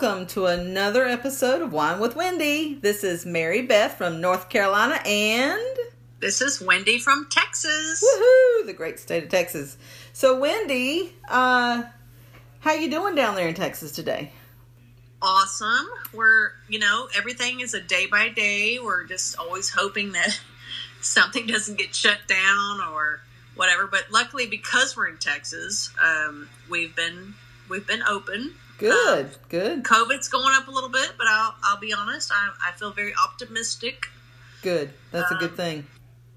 Welcome to another episode of Wine with Wendy. This is Mary Beth from North Carolina and This is Wendy from Texas. woohoo, the great state of Texas. So Wendy, uh how you doing down there in Texas today? Awesome. We're, you know, everything is a day by day. We're just always hoping that something doesn't get shut down or whatever. But luckily, because we're in Texas, um, we've been we've been open. Good, Um, good, COVID's going up a little bit, but I'll I'll be honest. I I feel very optimistic good. That's a good um, thing.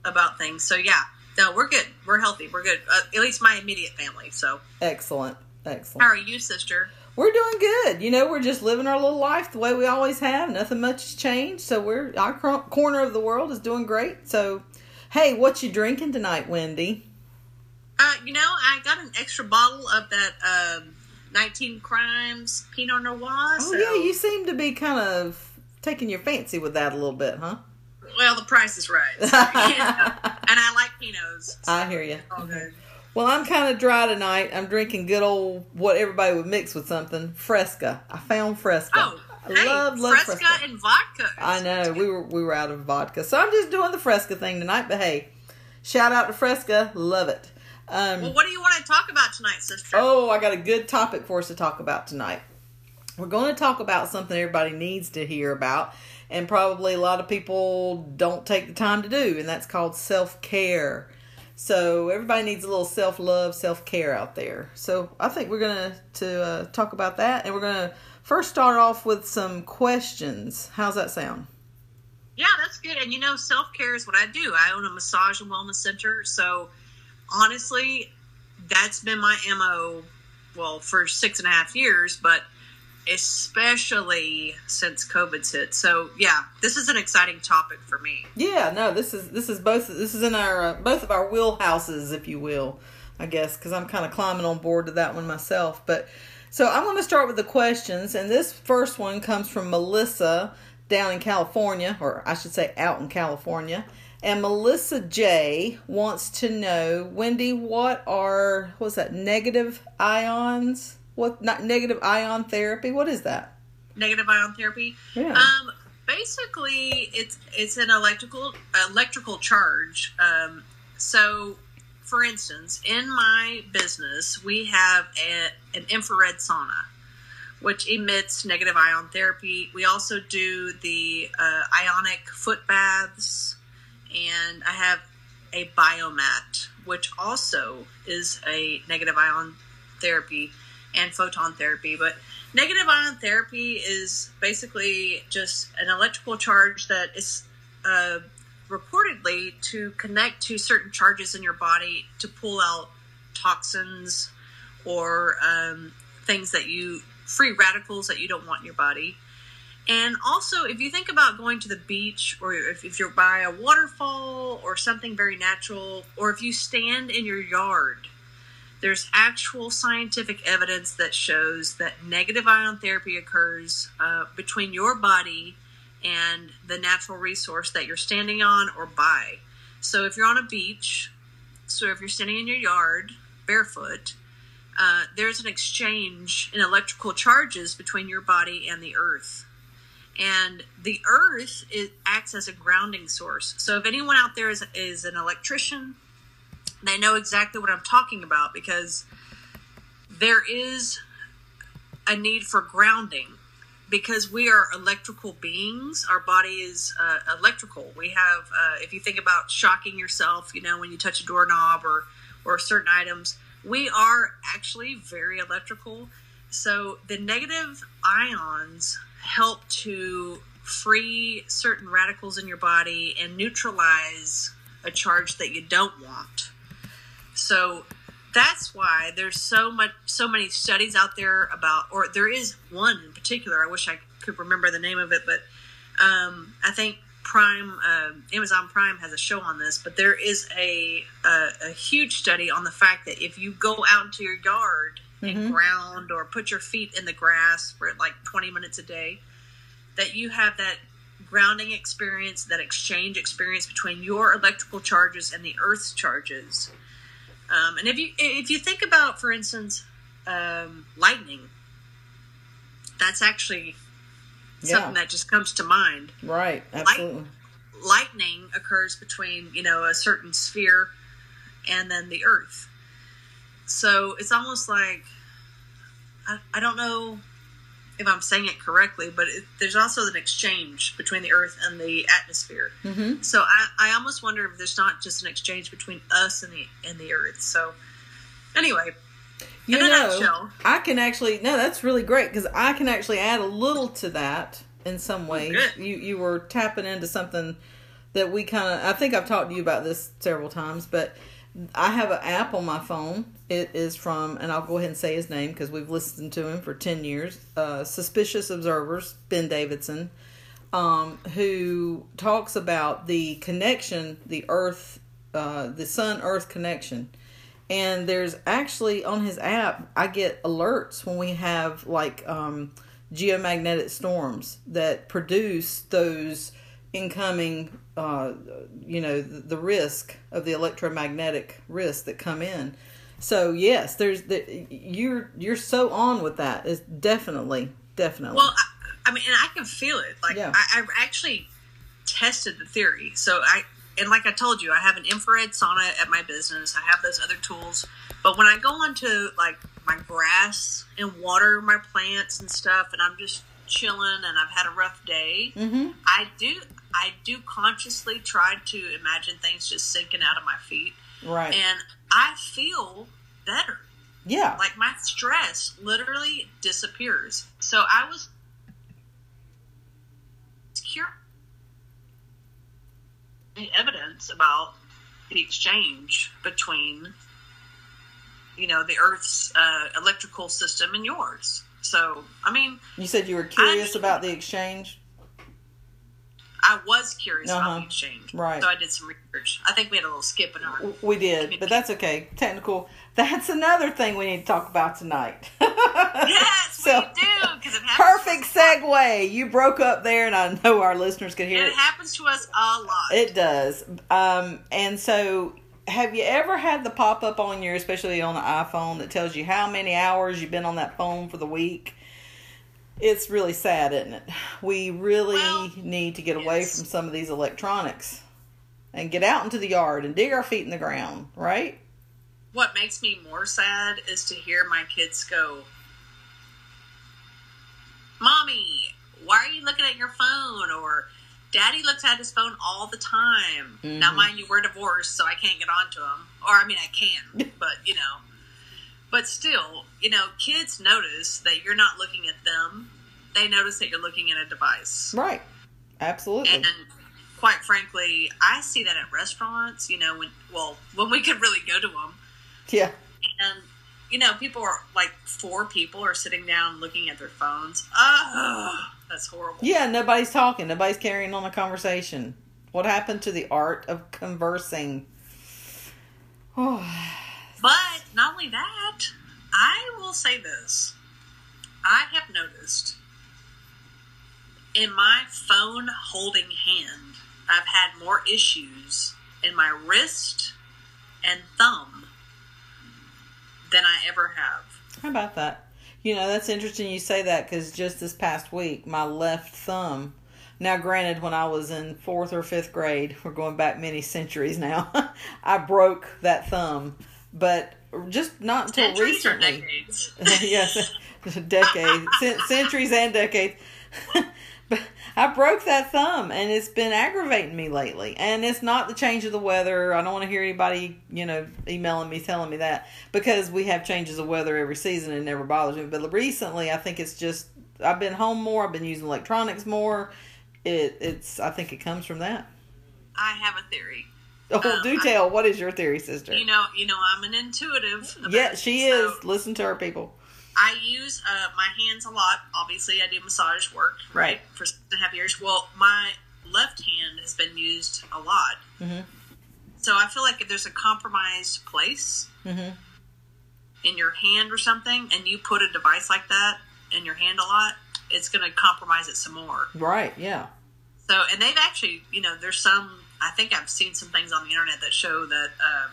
about things. So yeah, no, we're good. We're healthy. We're good. Uh, at least my immediate family. So Excellent. Excellent. How are you, sister? We're doing good. You know, we're just living our little life the way we always have. Nothing much has changed. So we're our cor- corner of the world is doing great. So, hey, what you drinking tonight, Wendy? Uh, you know, I got an extra bottle of that um, 19 Crimes Pinot Noir. Oh yeah, you seem to be kind of taking your fancy with that a little bit, huh? Well, the price is right. so, you know, and I like Pinots. so I hear you. all good. Well, I'm kind of dry tonight. I'm drinking good old what everybody would mix with something Fresca. I found Fresca. Oh, I hey, love love Fresca, Fresca. and vodka. I know we were we were out of vodka, so I'm just doing the Fresca thing tonight. But hey, shout out to Fresca, love it. Um, Well, what do you want to talk about tonight, sister? Oh, I got a good topic for us to talk about tonight. We're going to talk about something everybody needs to hear about, and probably a lot of people don't take the time to do, and that's called self care. So everybody needs a little self love, self care out there. So I think we're gonna to uh, talk about that, and we're gonna first start off with some questions. How's that sound? Yeah, that's good. And you know, self care is what I do. I own a massage and wellness center. So honestly, that's been my MO, well, for six and a half years, but especially since COVID's hit. So yeah, this is an exciting topic for me. Yeah, no, this is this is both this is in our uh, both of our wheelhouses, if you will, I guess, because I'm kind of climbing on board to that one myself. But so I'm going to start with the questions, and this first one comes from Melissa down in California, or I should say out in California. And Melissa J wants to know, Wendy, what are what's that? Negative ions? What not negative ion therapy? What is that? Negative ion therapy. Yeah. Um, basically, it's it's an electrical electrical charge. Um, so, for instance, in my business, we have a, an infrared sauna, which emits negative ion therapy. We also do the uh, ionic foot baths, and I have a biomat, which also is a negative ion therapy and photon therapy. But negative ion therapy is basically just an electrical charge that is uh, reportedly to connect to certain charges in your body to pull out toxins or um, things that you free radicals that you don't want in your body. And also, if you think about going to the beach, or if, if you're by a waterfall or something very natural, or if you stand in your yard, there's actual scientific evidence that shows that negative ion therapy occurs uh, between your body and the natural resource that you're standing on or by. So if you're on a beach, so if you're standing in your yard barefoot, uh, there's an exchange in electrical charges between your body and the earth. And the earth it acts as a grounding source. So if anyone out there is, is an electrician, they know exactly what I'm talking about because there is a need for grounding because we are electrical beings. Our body is uh, electrical. We have, uh, if you think about shocking yourself, you know, when you touch a doorknob or or certain items, we are actually very electrical. So the negative ions help to free certain radicals in your body and neutralize a charge that you don't want. So that's why there's so much so many studies out there about or there is one in particular i wish i could remember the name of it but um, i think prime uh, amazon prime has a show on this but there is a, a a huge study on the fact that if you go out into your yard and ground or put your feet in the grass for like 20 minutes a day that you have that grounding experience that exchange experience between your electrical charges and the earth's charges um, and if you if you think about, for instance, um, lightning, that's actually Yeah. something that just comes to mind. Right. Absolutely. Lightning occurs between you know a certain sphere and then the Earth. So it's almost like I, I don't know if I'm saying it correctly, but it, there's also an exchange between the Earth and the atmosphere. Mm-hmm. So I, I almost wonder if there's not just an exchange between us and the and the Earth. So anyway, You in a know, nutshell. I can actually no, that's really great because I can actually add a little to that in some ways. good. You you were tapping into something that we kind of. I think I've talked to you about this several times, but I have an app on my phone. It is from, and I'll go ahead and say his name because we've listened to him for ten years. Uh, Suspicious Observers, Ben Davidson, um, who talks about the connection, the Earth, uh, the Sun Earth connection and there's actually on his app i get alerts when we have like um, geomagnetic storms that produce those incoming uh, you know the, the risk of the electromagnetic risk that come in so yes there's the you're you're so on with that is definitely definitely Well, I, I mean, and I can feel it. Like Yeah. I, I've actually tested the theory. So I and like I told you, I have an infrared sauna at my business. I have those other tools, but when I go onto like my grass and water my plants and stuff, and I'm just chilling and I've had a rough day, mm-hmm. I do I do consciously try to imagine things just sinking out of my feet, right. And I feel better. Yeah. Like my stress literally disappears. So I was curious evidence about the exchange between you know the Earth's uh, electrical system and yours. So I mean, you said you were curious I- about the exchange I was curious Uh-huh. about the exchange, Right. So I did some research. I think we had a little skip in our. We did, but that's okay. Technical. That's another thing we need to talk about tonight. Yes, So, we do because it. Perfect segue. You broke up there, and I know our listeners could hear And it. it happens to us a lot. It does. Um, and so, have you ever had the pop up on your, especially on the iPhone, that tells you how many hours you've been on that phone for the week? It's really sad, isn't it? We really Well, need to get away from some of these electronics and get out into the yard and dig our feet in the ground, right? what makes me more sad is to hear my kids go, Mommy, why are you looking at your phone? Or Daddy looks at his phone all the time. Now, Mhm. mind you, we're divorced, so I can't get onto him. Or, I mean, I can, but, you know. But still, you know, kids notice that you're not looking at them. They notice that you're looking at a device. Right. Absolutely. And quite frankly, I see that at restaurants, you know, when, well, when we could really go to them yeah. and you know people are like four people are sitting down looking at their phones oh that's horrible Yeah, nobody's talking. Nobody's carrying on a conversation. What happened to the art of conversing? Oh, but not only that i will say this i have noticed in my phone holding hand i've had more issues in my wrist and thumb than i ever have how about that? You know, that's interesting you say that because just this past week, my left thumb. Now, granted, when I was in fourth or fifth grade, we're going back many centuries now, I broke that thumb. But just not until recently. decades yes, decades, centuries and decades. but I broke that thumb, and it's been aggravating me lately. And it's not the change of the weather. I don't want to hear anybody, you know, emailing me telling me that because we have changes of weather every season and it never bothers me. But recently, I think it's just I've been home more. I've been using electronics more. It it's I think it comes from that. i have a theory Oh, do tell. What is your theory, sister? you know you know i'm an intuitive yeah, it, she so- is. Listen to her, people. I use uh, my hands a lot. Obviously, I do massage work, right, for six and a half years. Well, my left hand has been used a lot. Mhm. So I feel like if there's a compromised place hmm in your hand or something, and you put a device like that in your hand a lot, it's going to compromise it some more. Right. Yeah. So, and they've actually, you know, there's some. I think I've seen some things on the internet that show that, um,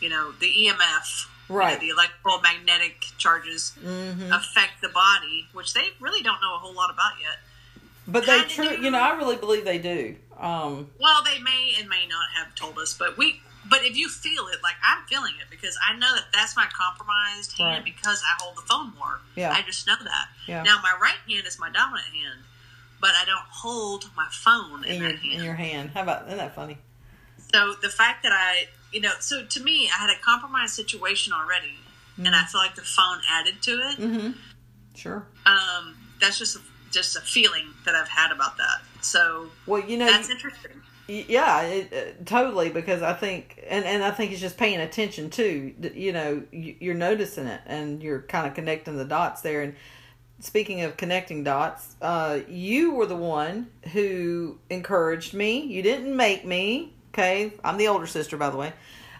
you know, the EMF You know, Right. the electromagnetic charges hmm affect the body, which they really don't know a whole lot about yet. But they true, you know, I really believe they do. Um, Well, they may and may not have told us, but we. But if you feel it, like I'm feeling it, because I know that that's my compromised hand Right. because I hold the phone more. Yeah. I just know that. Yeah. Now my right hand is my dominant hand, but I don't hold my phone in, in your hand. in your hand. How about isn't that funny? So the fact that I, you know, so to me, I had a compromised situation already, and I feel like the phone added to it. Mm-hmm. Sure. Um, that's just a, just a feeling that I've had about that. So Well, you know, that's you- interesting. Yeah, it, uh, totally. Because I think, and and I think it's just paying attention too. You know, you- you're noticing it, and you're kind of connecting the dots there. And speaking of connecting dots, uh, you were the one who encouraged me. You didn't make me. Okay, I'm the older sister, by the way.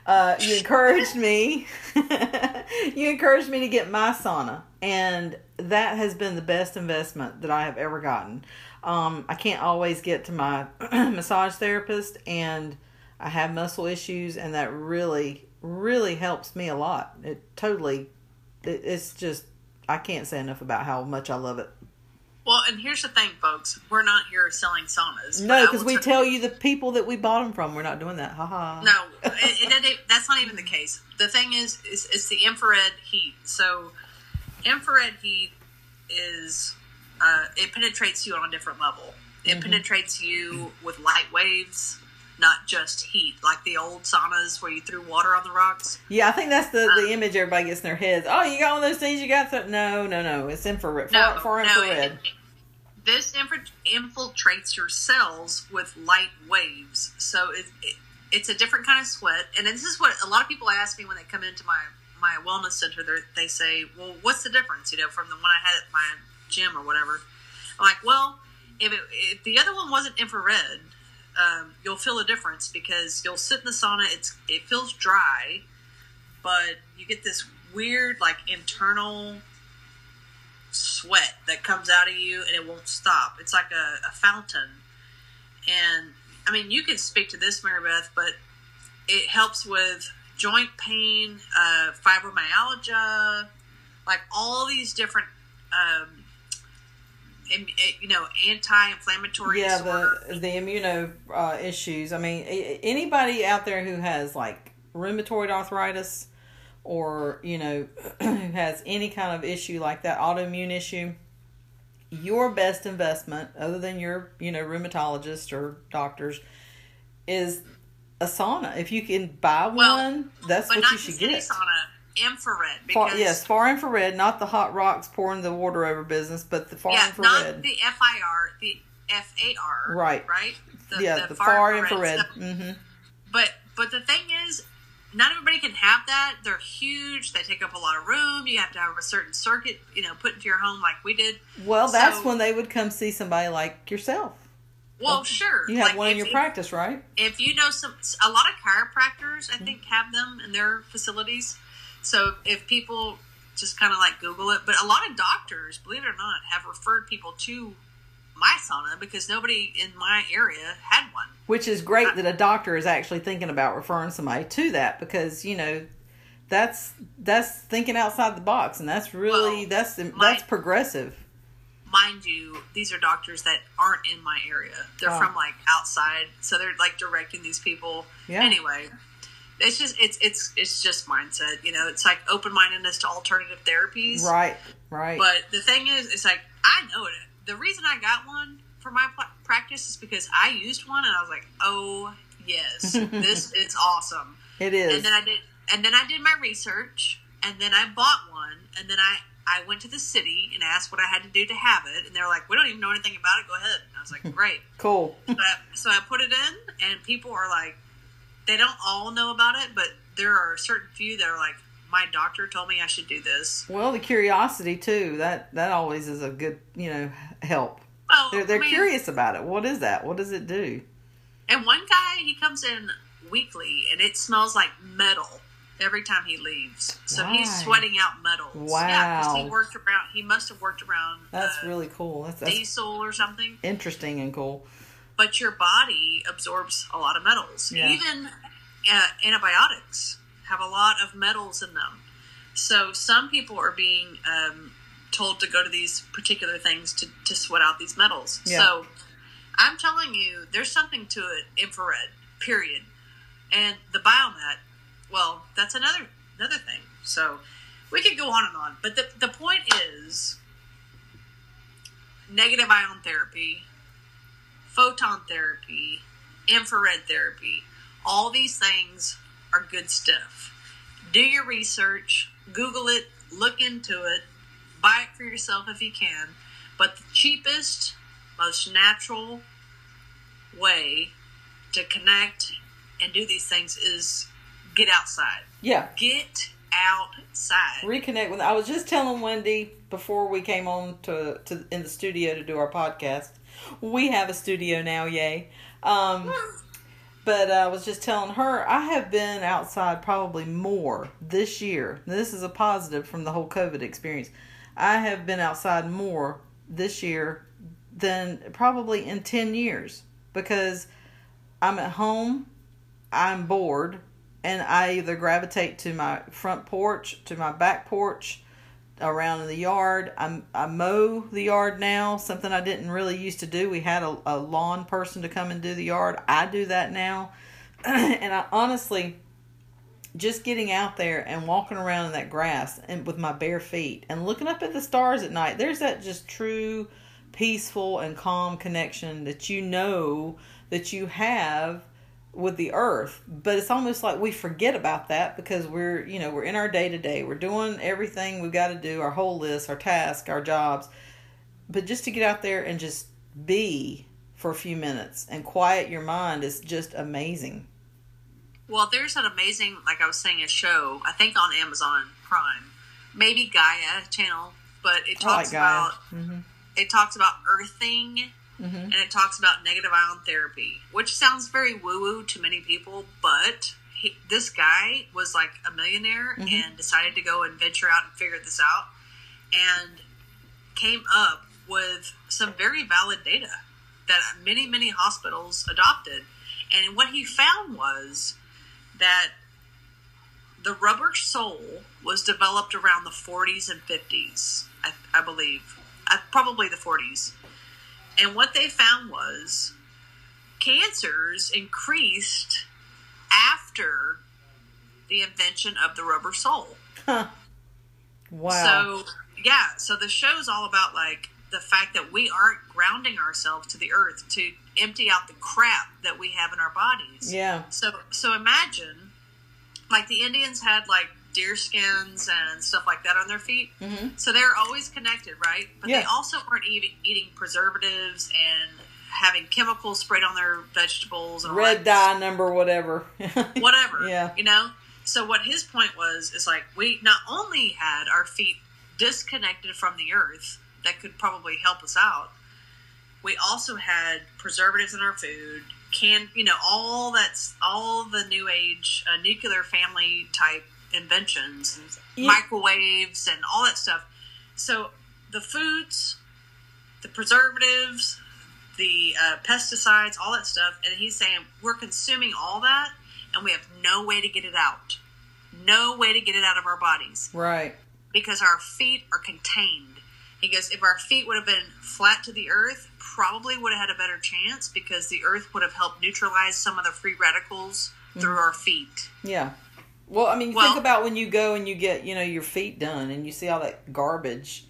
Uh, you encouraged me. you encouraged me to get my sauna, and that has been the best investment that I have ever gotten. Um, I can't always get to my massage therapist, and I have muscle issues, and that really, really helps me a lot. It totally, it, it's just I can't say enough about how much I love it. Well, and here's the thing, folks. We're not here selling saunas. No, because we tell you the people that we bought them from. We're not doing that. Ha ha. No, it, it, it, that's not even the case. The thing is, is, it's the infrared heat. So, infrared heat is uh, it penetrates you on a different level. It Mhm. penetrates you with light waves, not just heat, like the old saunas where you threw water on the rocks. Yeah, I think that's the, Uh, the image everybody gets in their heads. Oh, you got one of those things you got? Th-? No, no, no. It's infrared. No, far, far no, infrared. it- this infra- infiltrates your cells with light waves. So it, it, it's a different kind of sweat. And this is what a lot of people ask me when they come into my, my wellness center. They say, well, what's the difference, you know, from the one I had at my gym or whatever? I'm like, well, if, it, if the other one wasn't infrared, um, you'll feel a difference because you'll sit in the sauna. It's It feels dry, but you get this weird, like, internal sweat that comes out of you and it won't stop. It's like a, a fountain. And I mean, you can speak to this, Mary Beth, but it helps with joint pain, uh, fibromyalgia, like all these different, um, you know, anti-inflammatory Yeah, disorder. the the immuno uh, issues. I mean, anybody out there who has like rheumatoid arthritis or you know who has any kind of issue like that, autoimmune issue, your best investment, other than your you know rheumatologist or doctors, is a sauna. If you can buy Well, one, that's what you should get. sauna, infrared. Because Far, yes, far infrared, not the hot rocks pouring the water over business, but the far yeah, infrared. not the FIR, the FAR, Right. Right. The, yeah, the, far, infrared. stuff. hmm But but the thing is, not everybody can have that. They're huge. They take up a lot of room. You have to have a certain circuit, you know, put into your home like we did. Well, that's So- when they would come see somebody like yourself. Well, Okay. sure. You have Like, one in your practice, right? If you know some, a lot of chiropractors, I think, have them in their facilities. So if people just kind of like Google it, but a lot of doctors, believe it or not, have referred people to my sauna because nobody in my area had one. Which is great uh, that a doctor is actually thinking about referring somebody to that because you know that's that's thinking outside the box and that's really Well, that's that's progressive. mind you, these are doctors that aren't in my area. They're Oh. from like outside, so they're like directing these people. Yeah. Anyway, it's just it's it's it's just mindset. You know, it's like open mindedness to alternative therapies. Right, right. But the thing is, it's like I know it. The reason I got one for my practice is because I used one and I was like, oh yes, this is awesome. it is. And then I did, and then I did my research, and then I bought one, and then I I went to the city and asked what I had to do to have it, and they were like, "We don't even know anything about it. Go ahead." And I was like, "Great." cool. so, I, so I put it in, and people are like, they don't all know about it, but there are a certain few that are like, "My doctor told me I should do this." Well, the curiosity too. That that always is a good you know help. They're they're I mean, curious about it. What is that? What does it do? And one guy, he comes in weekly, and it smells like metal every time he leaves. So he's sweating out metals. Yeah, because he worked around. He must have worked around. That's uh, really cool. That's, that's diesel or something. interesting and cool. But your body absorbs a lot of metals. Yeah. Even uh, antibiotics have a lot of metals in them. so some people are being um, told to go to these particular things to, to sweat out these metals. Yeah. So I'm telling you, there's something to it, infrared, period. And the biomat, well, that's another another thing. So we could go on and on. But the, the point is negative ion therapy, photon therapy, infrared therapy, all these things are good stuff. Do your research, Google it, look into it, buy it for yourself if you can. But the cheapest, most natural way to connect and do these things is get outside. Yeah. Get outside. reconnect with. I was just telling Wendy before we came on to to in the studio to do our podcast. We have a studio now, yay! Um, but I was just telling her I have been outside probably more this year. This is a positive from the whole COVID experience. I have been outside more this year than probably in ten years because I'm at home, I'm bored, and I either gravitate to my front porch, to my back porch, around in the yard. I'm, I mow the yard now, something I didn't really used to do. We had a, a lawn person to come and do the yard. I do that now. and I honestly, just getting out there and walking around in that grass and with my bare feet and looking up at the stars at night, there's that just true peaceful and calm connection that you know that you have with the earth but it's almost like we forget about that because we're you know we're in our day to day we're doing everything we've got to do our whole list our task our jobs. But just to get out there and just be for a few minutes and quiet your mind is just amazing. Well, there's an amazing, like I was saying, a show, I think on Amazon Prime, maybe Gaia channel, but it like talks Gaia. about hmm it talks about earthing hmm and it talks about negative ion therapy, which sounds very woo woo to many people, but he, this guy was like a millionaire Mhm. and decided to go and venture out and figure this out and came up with some very valid data that many, many hospitals adopted. And what he found was that the rubber sole was developed around the 40s and 50s, I, I believe, uh, probably the 40s. And what they found was cancers increased after the invention of the rubber sole. wow So, yeah, so the show's all about like the fact that we aren't grounding ourselves to the earth to empty out the crap that we have in our bodies. yeah So, so imagine like the Indians had like deer skins and stuff like that on their feet. hmm So they're always connected, right? But Yeah. they also weren't eating, eating preservatives and having chemicals sprayed on their vegetables and all red dye number whatever whatever. Yeah. You know? So what his point was is like we not only had our feet disconnected from the earth that could probably help us out, we also had preservatives in our food, can you know, all that's all the new age uh, nuclear family type inventions and Yeah. microwaves and all that stuff. So the foods, the preservatives, the uh, pesticides, all that stuff, and he's saying we're consuming all that, and we have no way to get it out, no way to get it out of our bodies right because our feet are contained. He goes, if our feet would have been flat to the earth, probably would have had a better chance because the earth would have helped neutralize some of the free radicals through our feet. Yeah. Well, I mean, Well- think about when you go and you get, you know, your feet done and you see all that garbage.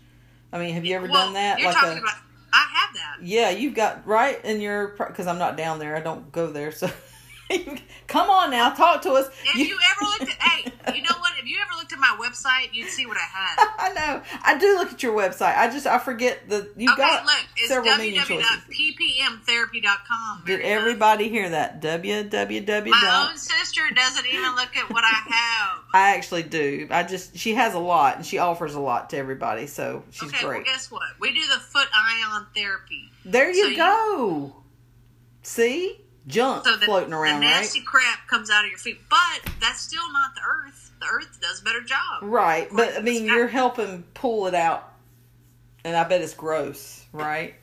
I mean, have you ever Well, done that? You're talking about. I have that. yeah, you've got right in your because I'm not down there. I don't go there. So come on now, talk to us. If you, ever looked at, hey, you know what? If you ever looked at my website, you'd see what I had. I know. I do look at your website. I just I forget the you okay, got look, it's several menu choices. www.ppmtherapy.com. Did everybody hear that? www. My own sister doesn't even look at what I have. I actually do. I just she has a lot and she offers a lot to everybody, so she's okay, great. well, guess what? We do the foot ion therapy. There you So you- go. See? Junk So the, floating around, the right? nasty crap comes out of your feet, but that's still not the earth. The earth does a better job. Right. But I mean you're helping pull it out and I bet it's gross, right?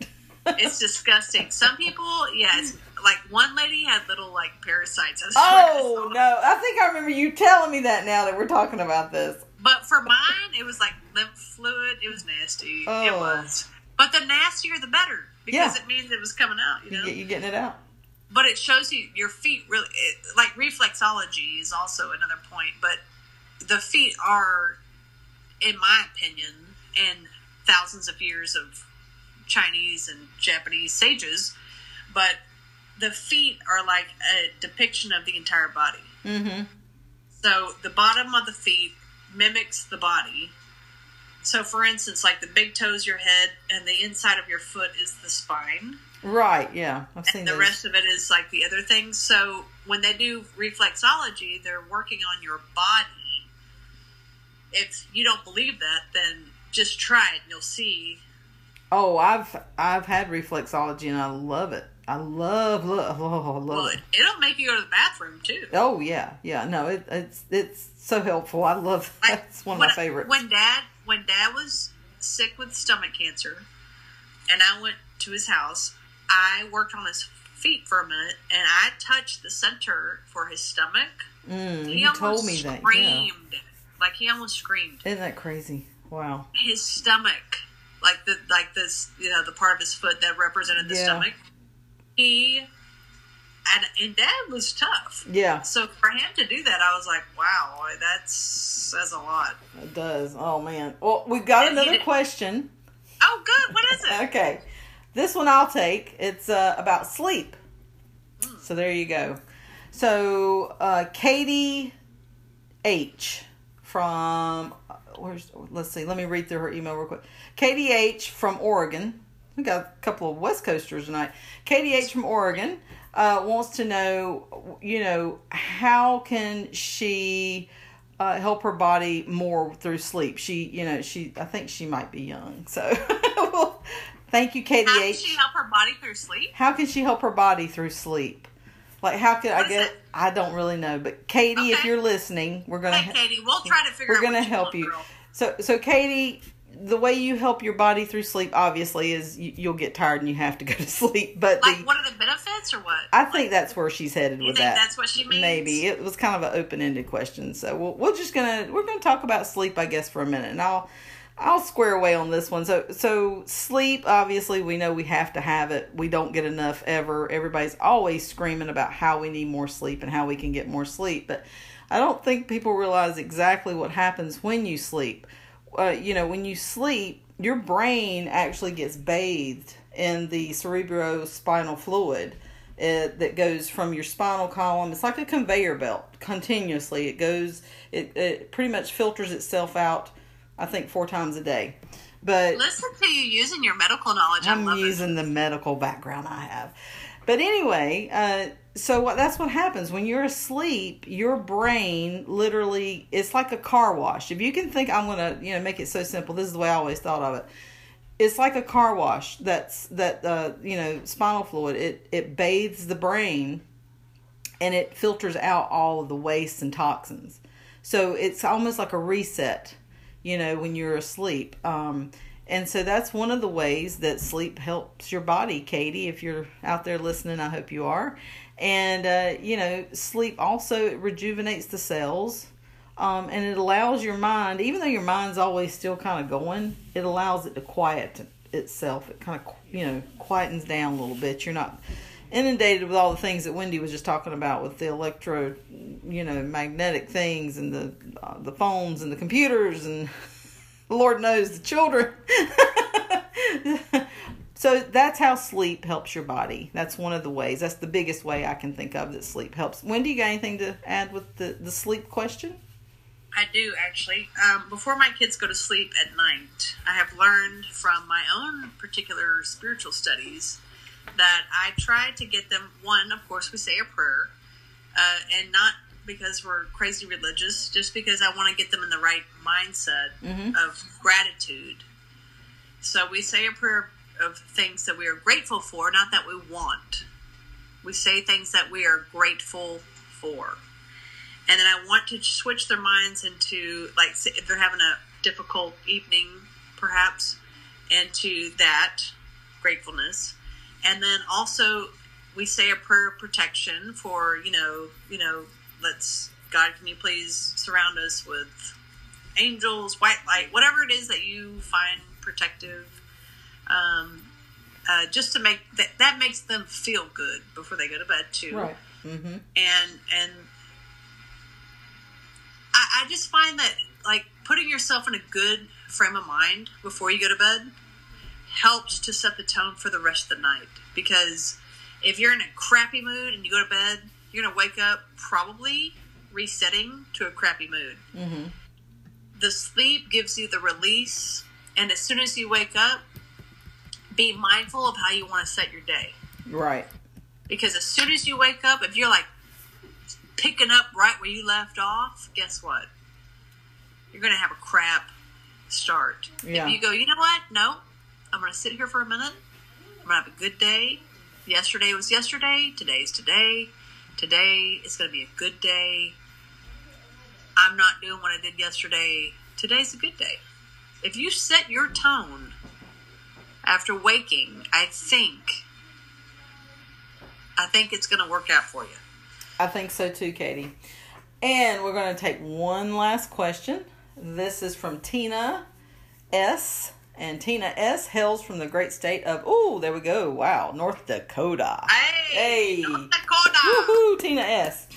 It's disgusting. Some people, yeah, it's like one lady had little like parasites. I swear I Oh no! I think I remember you telling me that now that we're talking about this. But for mine, it was like lymph fluid. It was nasty. It Oh. was. But the nastier, the better, because Yeah. it means it was coming out. You You know. get you getting it out. But it shows you your feet really it, like reflexology is also another point. But the feet are, in my opinion, and thousands of years of Chinese and Japanese sages, but the feet are like a depiction of the entire body. Mm-hmm. So the bottom of the feet mimics the body. So, for instance, like the big toes your head, and the inside of your foot is the spine, Right. Yeah. I've seen and the those. rest of it is like the other things. So, when they do reflexology, they're working on your body. If you don't believe that, then just try it, and you'll see. Oh, I've I've had reflexology and I love it. I love love oh, love Well, it. it'll make you go to the bathroom too. Oh yeah, yeah. No, it, it's it's so helpful. I love. Like, That's one of my favorites. When dad when dad was sick with stomach cancer, and I went to his house, I worked on his feet for a minute, and I touched the center for his stomach. mm, He you almost told me that. Yeah. screamed, like he almost screamed. Isn't that crazy? Wow. His stomach, like the like this, you know, the part of his foot that represented the Yeah. stomach. He and and dad was tough. Yeah, So for him to do that, I was like, wow, that says a lot. it does. Oh man. Well, we got And another question. Oh, good. What is it? Okay. This one I'll take. It's uh, about sleep. So there you go. So uh, Katie H from where's let's see. Let me read through her email real quick. Katie H from Oregon. We got a couple of West Coasters tonight. Katie H from Oregon uh, wants to know, you know, how can she uh, help her body more through sleep? She, you know, she. I think she might be young. So, thank you, Katie How can she help her body through sleep? How can she help her body through sleep? Like how could What I get? it? I don't really know, but Katie, if you're listening, we're gonna Hey, Katie, we'll try to figure we're out. gonna help you. girl. So so Katie, the way you help your body through sleep, obviously, is you, you'll get tired and you have to go to sleep. But Like, the, what are the benefits or what? I think that's where she's headed with think that. that's what she means? Maybe it was kind of an open ended question. So we'll, we're just gonna we're gonna talk about sleep, I guess, for a minute, and I'll I'll square away on this one. So so sleep, obviously, we know we have to have it. We don't get enough ever. Everybody's always screaming about how we need more sleep and how we can get more sleep, but I don't think people realize exactly what happens when you sleep. Uh, you know, when you sleep, your brain actually gets bathed in the cerebrospinal fluid uh, that goes from your spinal column. It's like a conveyor belt continuously. It goes, it, it pretty much filters itself out, I think, four times a day. But Listen to you using your medical knowledge. I'm using the medical background I have. But anyway, uh, so what, that's what happens when you're asleep. Your brain literally it's like a car wash. If you can think, I'm gonna you know make it so simple. This is the way I always thought of it. It's like a car wash. That's that uh, you know spinal fluid. It it bathes the brain, and it filters out all of the waste and toxins. So it's almost like a reset, you know, when you're asleep. Um, and so that's one of the ways that sleep helps your body, Katie. If you're out there listening, I hope you are. And, uh, you know, sleep also rejuvenates the cells. Um, and it allows your mind, even though your mind's always still kind of going, it allows it to quiet itself. It kind of, you know, quietens down a little bit. You're not inundated with all the things that Wendy was just talking about with the electro, you know, magnetic things and the uh, the phones and the computers and Lord knows the children. so that's how sleep helps your body. That's one of the ways. That's the biggest way I can think of that sleep helps. Wendy, you got anything to add with the the sleep question? I do actually. Um, before my kids go to sleep at night, I have learned from my own particular spiritual studies that I try to get them. One, of course, we say a prayer, uh, and not because we're crazy religious, just because I want to get them in the right mindset Mhm. of gratitude. So we say a prayer of things that we are grateful for, not that we want. We say things that we are grateful for and then I want to switch their minds into like if they're having a difficult evening, perhaps, into that gratefulness, and then also we say a prayer of protection for you know you know let's God can you please surround us with angels, white light, whatever it is that you find protective. Um, uh, just to make that that makes them feel good before they go to bed too. Right. Mm-hmm. And and I, I just find that like putting yourself in a good frame of mind before you go to bed helps to set the tone for the rest of the night. Because if you're in a crappy mood and you go to bed, you're gonna wake up probably resetting to a crappy mood. Mm-hmm. The sleep gives you the release, and as soon as you wake up, be mindful of how you want to set your day. Right. Because as soon as you wake up, if you're like picking up right where you left off, guess what? You're going to have a crap start. Yeah. If you go, you know what? No, I'm going to sit here for a minute. I'm going to have a good day. Yesterday was yesterday. Today's today. Today is going to be a good day. I'm not doing what I did yesterday. Today's a good day. If you set your tone after waking, I think I think it's going to work out for you. I think so too, Katie. And we're going to take one last question. This is from Tina S. And Tina S. hails from the great state of, oh, there we go. Wow, North Dakota. Hey, Hey. North Dakota. Woohoo, Tina S.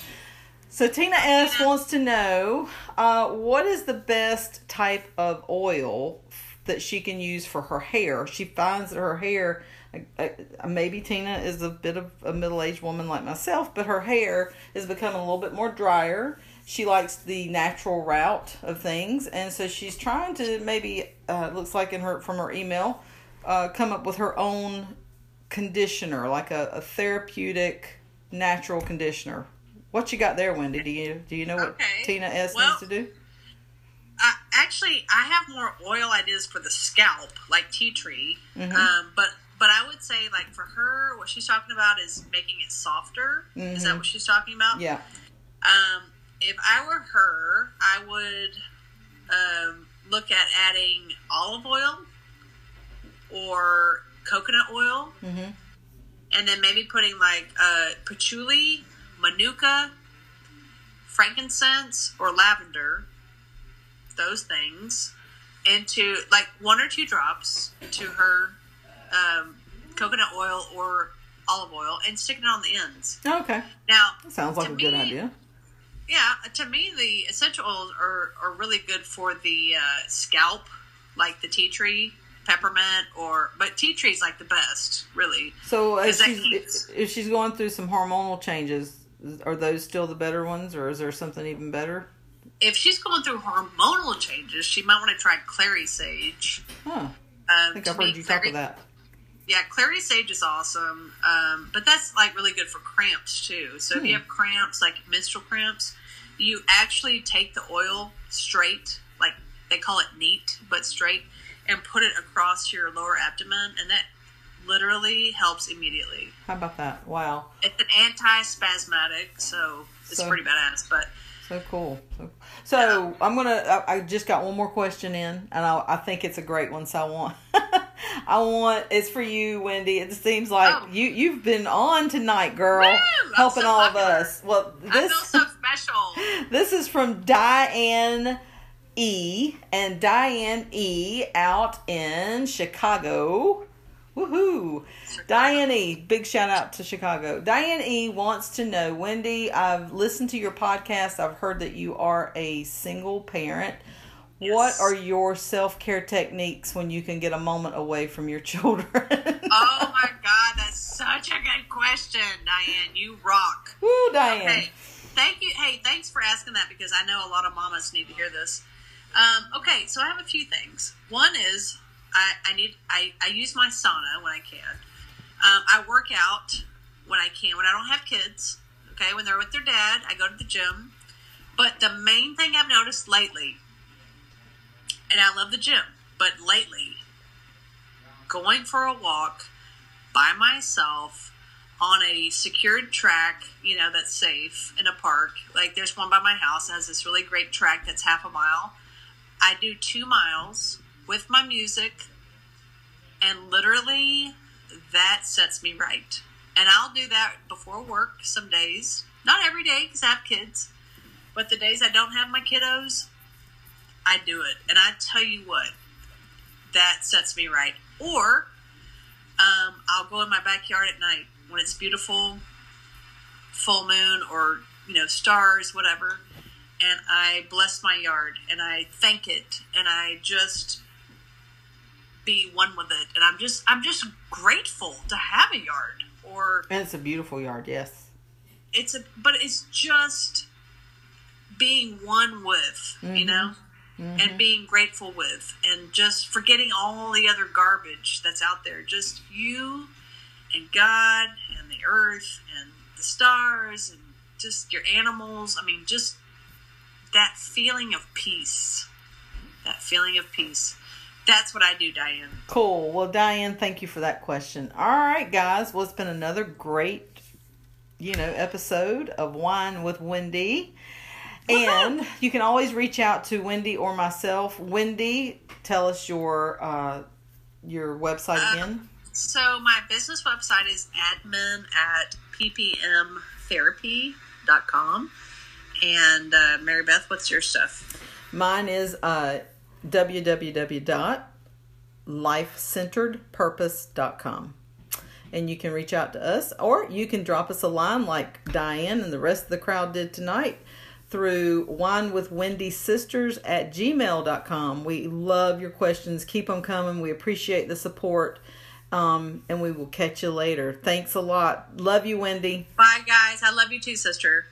So Tina S. Tina. wants to know uh, what is the best type of oil that she can use for her hair. She finds that her hair, uh, uh, maybe Tina is a bit of a middle aged woman like myself, but her hair is becoming a little bit more drier. She likes the natural route of things, and so she's trying to maybe uh, looks like in her from her email uh, come up with her own conditioner, like a, a therapeutic natural conditioner. What you got there, Wendy? Do you do you know what Okay. Tina S Well- needs to do? Uh, actually, I have more oil ideas for the scalp, like tea tree. Mhm. Um, but but I would say, like for her, what she's talking about is making it softer. Is that Mhm. what she's talking about? Yeah. Um, if I were her, I would um, look at adding olive oil or coconut oil, Mm-hmm. and then maybe putting like uh, patchouli, manuka, frankincense, or lavender. Those things into like one or two drops to her um, coconut oil or olive oil, and sticking it on the ends. Okay. Now, That sounds like a good idea. Yeah, to me, the essential oils are, are really good for the uh, scalp, like the tea tree, peppermint, or but tea tree is like the best, really. So if that she's keeps- if she's going through some hormonal changes, are those still the better ones, or is there something even better? If she's going through hormonal changes, she might want to try clary sage. Huh. Um, I think I've heard you talk clary- of that. Yeah, clary sage is awesome, um, but that's like really good for cramps too. So if you Hmm. have cramps, like menstrual cramps, you actually take the oil straight, like they call it neat, but straight, and put it across your lower abdomen, and that literally helps immediately. How about that? Wow. It's an anti-spasmatic, so it's So- pretty badass. But So cool. So, so I'm gonna. I, I just got one more question in, and I, I think it's a great one. So I want. I want. It's for you, Wendy. It seems like Oh. you you've been on tonight, girl, Woo! Helping so all of us. Well, I this feel so special. This is from Diane E. And Diane E. out in Chicago. Woohoo. Diane E. Big shout out to Chicago. Diane E. wants to know Wendy, I've listened to your podcast. I've heard that you are a single parent. What are your self care techniques when you can get a moment away from your children? oh my god, that's such a good question, Diane. You rock. Woo, Diane. Okay. Thank you. Hey, thanks for asking that because I know a lot of mamas need to hear this. Um, okay, so I have a few things. One is I, I need I, I use my sauna when I can. Um, I work out when I can when I don't have kids. Okay, when they're with their dad, I go to the gym. But the main thing I've noticed lately, and I love the gym, but lately, going for a walk by myself on a secured track, you know, that's safe in a park. Like there's one by my house that has this really great track that's half a mile. I do two miles with my music, and literally that sets me right. and I'll do that before work some days. Not every day because I have kids, but the days I don't have my kiddos, I do it. And I tell you what, that sets me right. Or um, I'll go in my backyard at night when it's beautiful, full moon, or you know stars, whatever, and I bless my yard and I thank it and I just be one with it. And I'm just I'm just grateful to have a yard. Or And it's a beautiful yard, yes. it's a but it's just being one with, you know? And mm-hmm. being grateful with and just forgetting all the other garbage that's out there. Just you and God and the earth and the stars and just your animals. I mean, just that feeling of peace. That feeling of peace. That's what I do, Diane. Cool. Well, Diane, thank you for that question. All right, guys. Well, it's been another great, you know, episode of Wine with Wendy. And you can always reach out to Wendy or myself. Wendy, tell us your uh, your website again. So my business website is admin at ppmtherapy.com. And uh, Mary Beth, what's your stuff? Mine is uh, www.lifecenteredpurpose.com. And you can reach out to us, or you can drop us a line like Diane and the rest of the crowd did tonight through wine with Wendy sisters at gmail.com. We love your questions. Keep them coming. We appreciate the support. Um, and we will catch you later. Thanks a lot. Love you, Wendy. Bye, guys. I love you too, sister.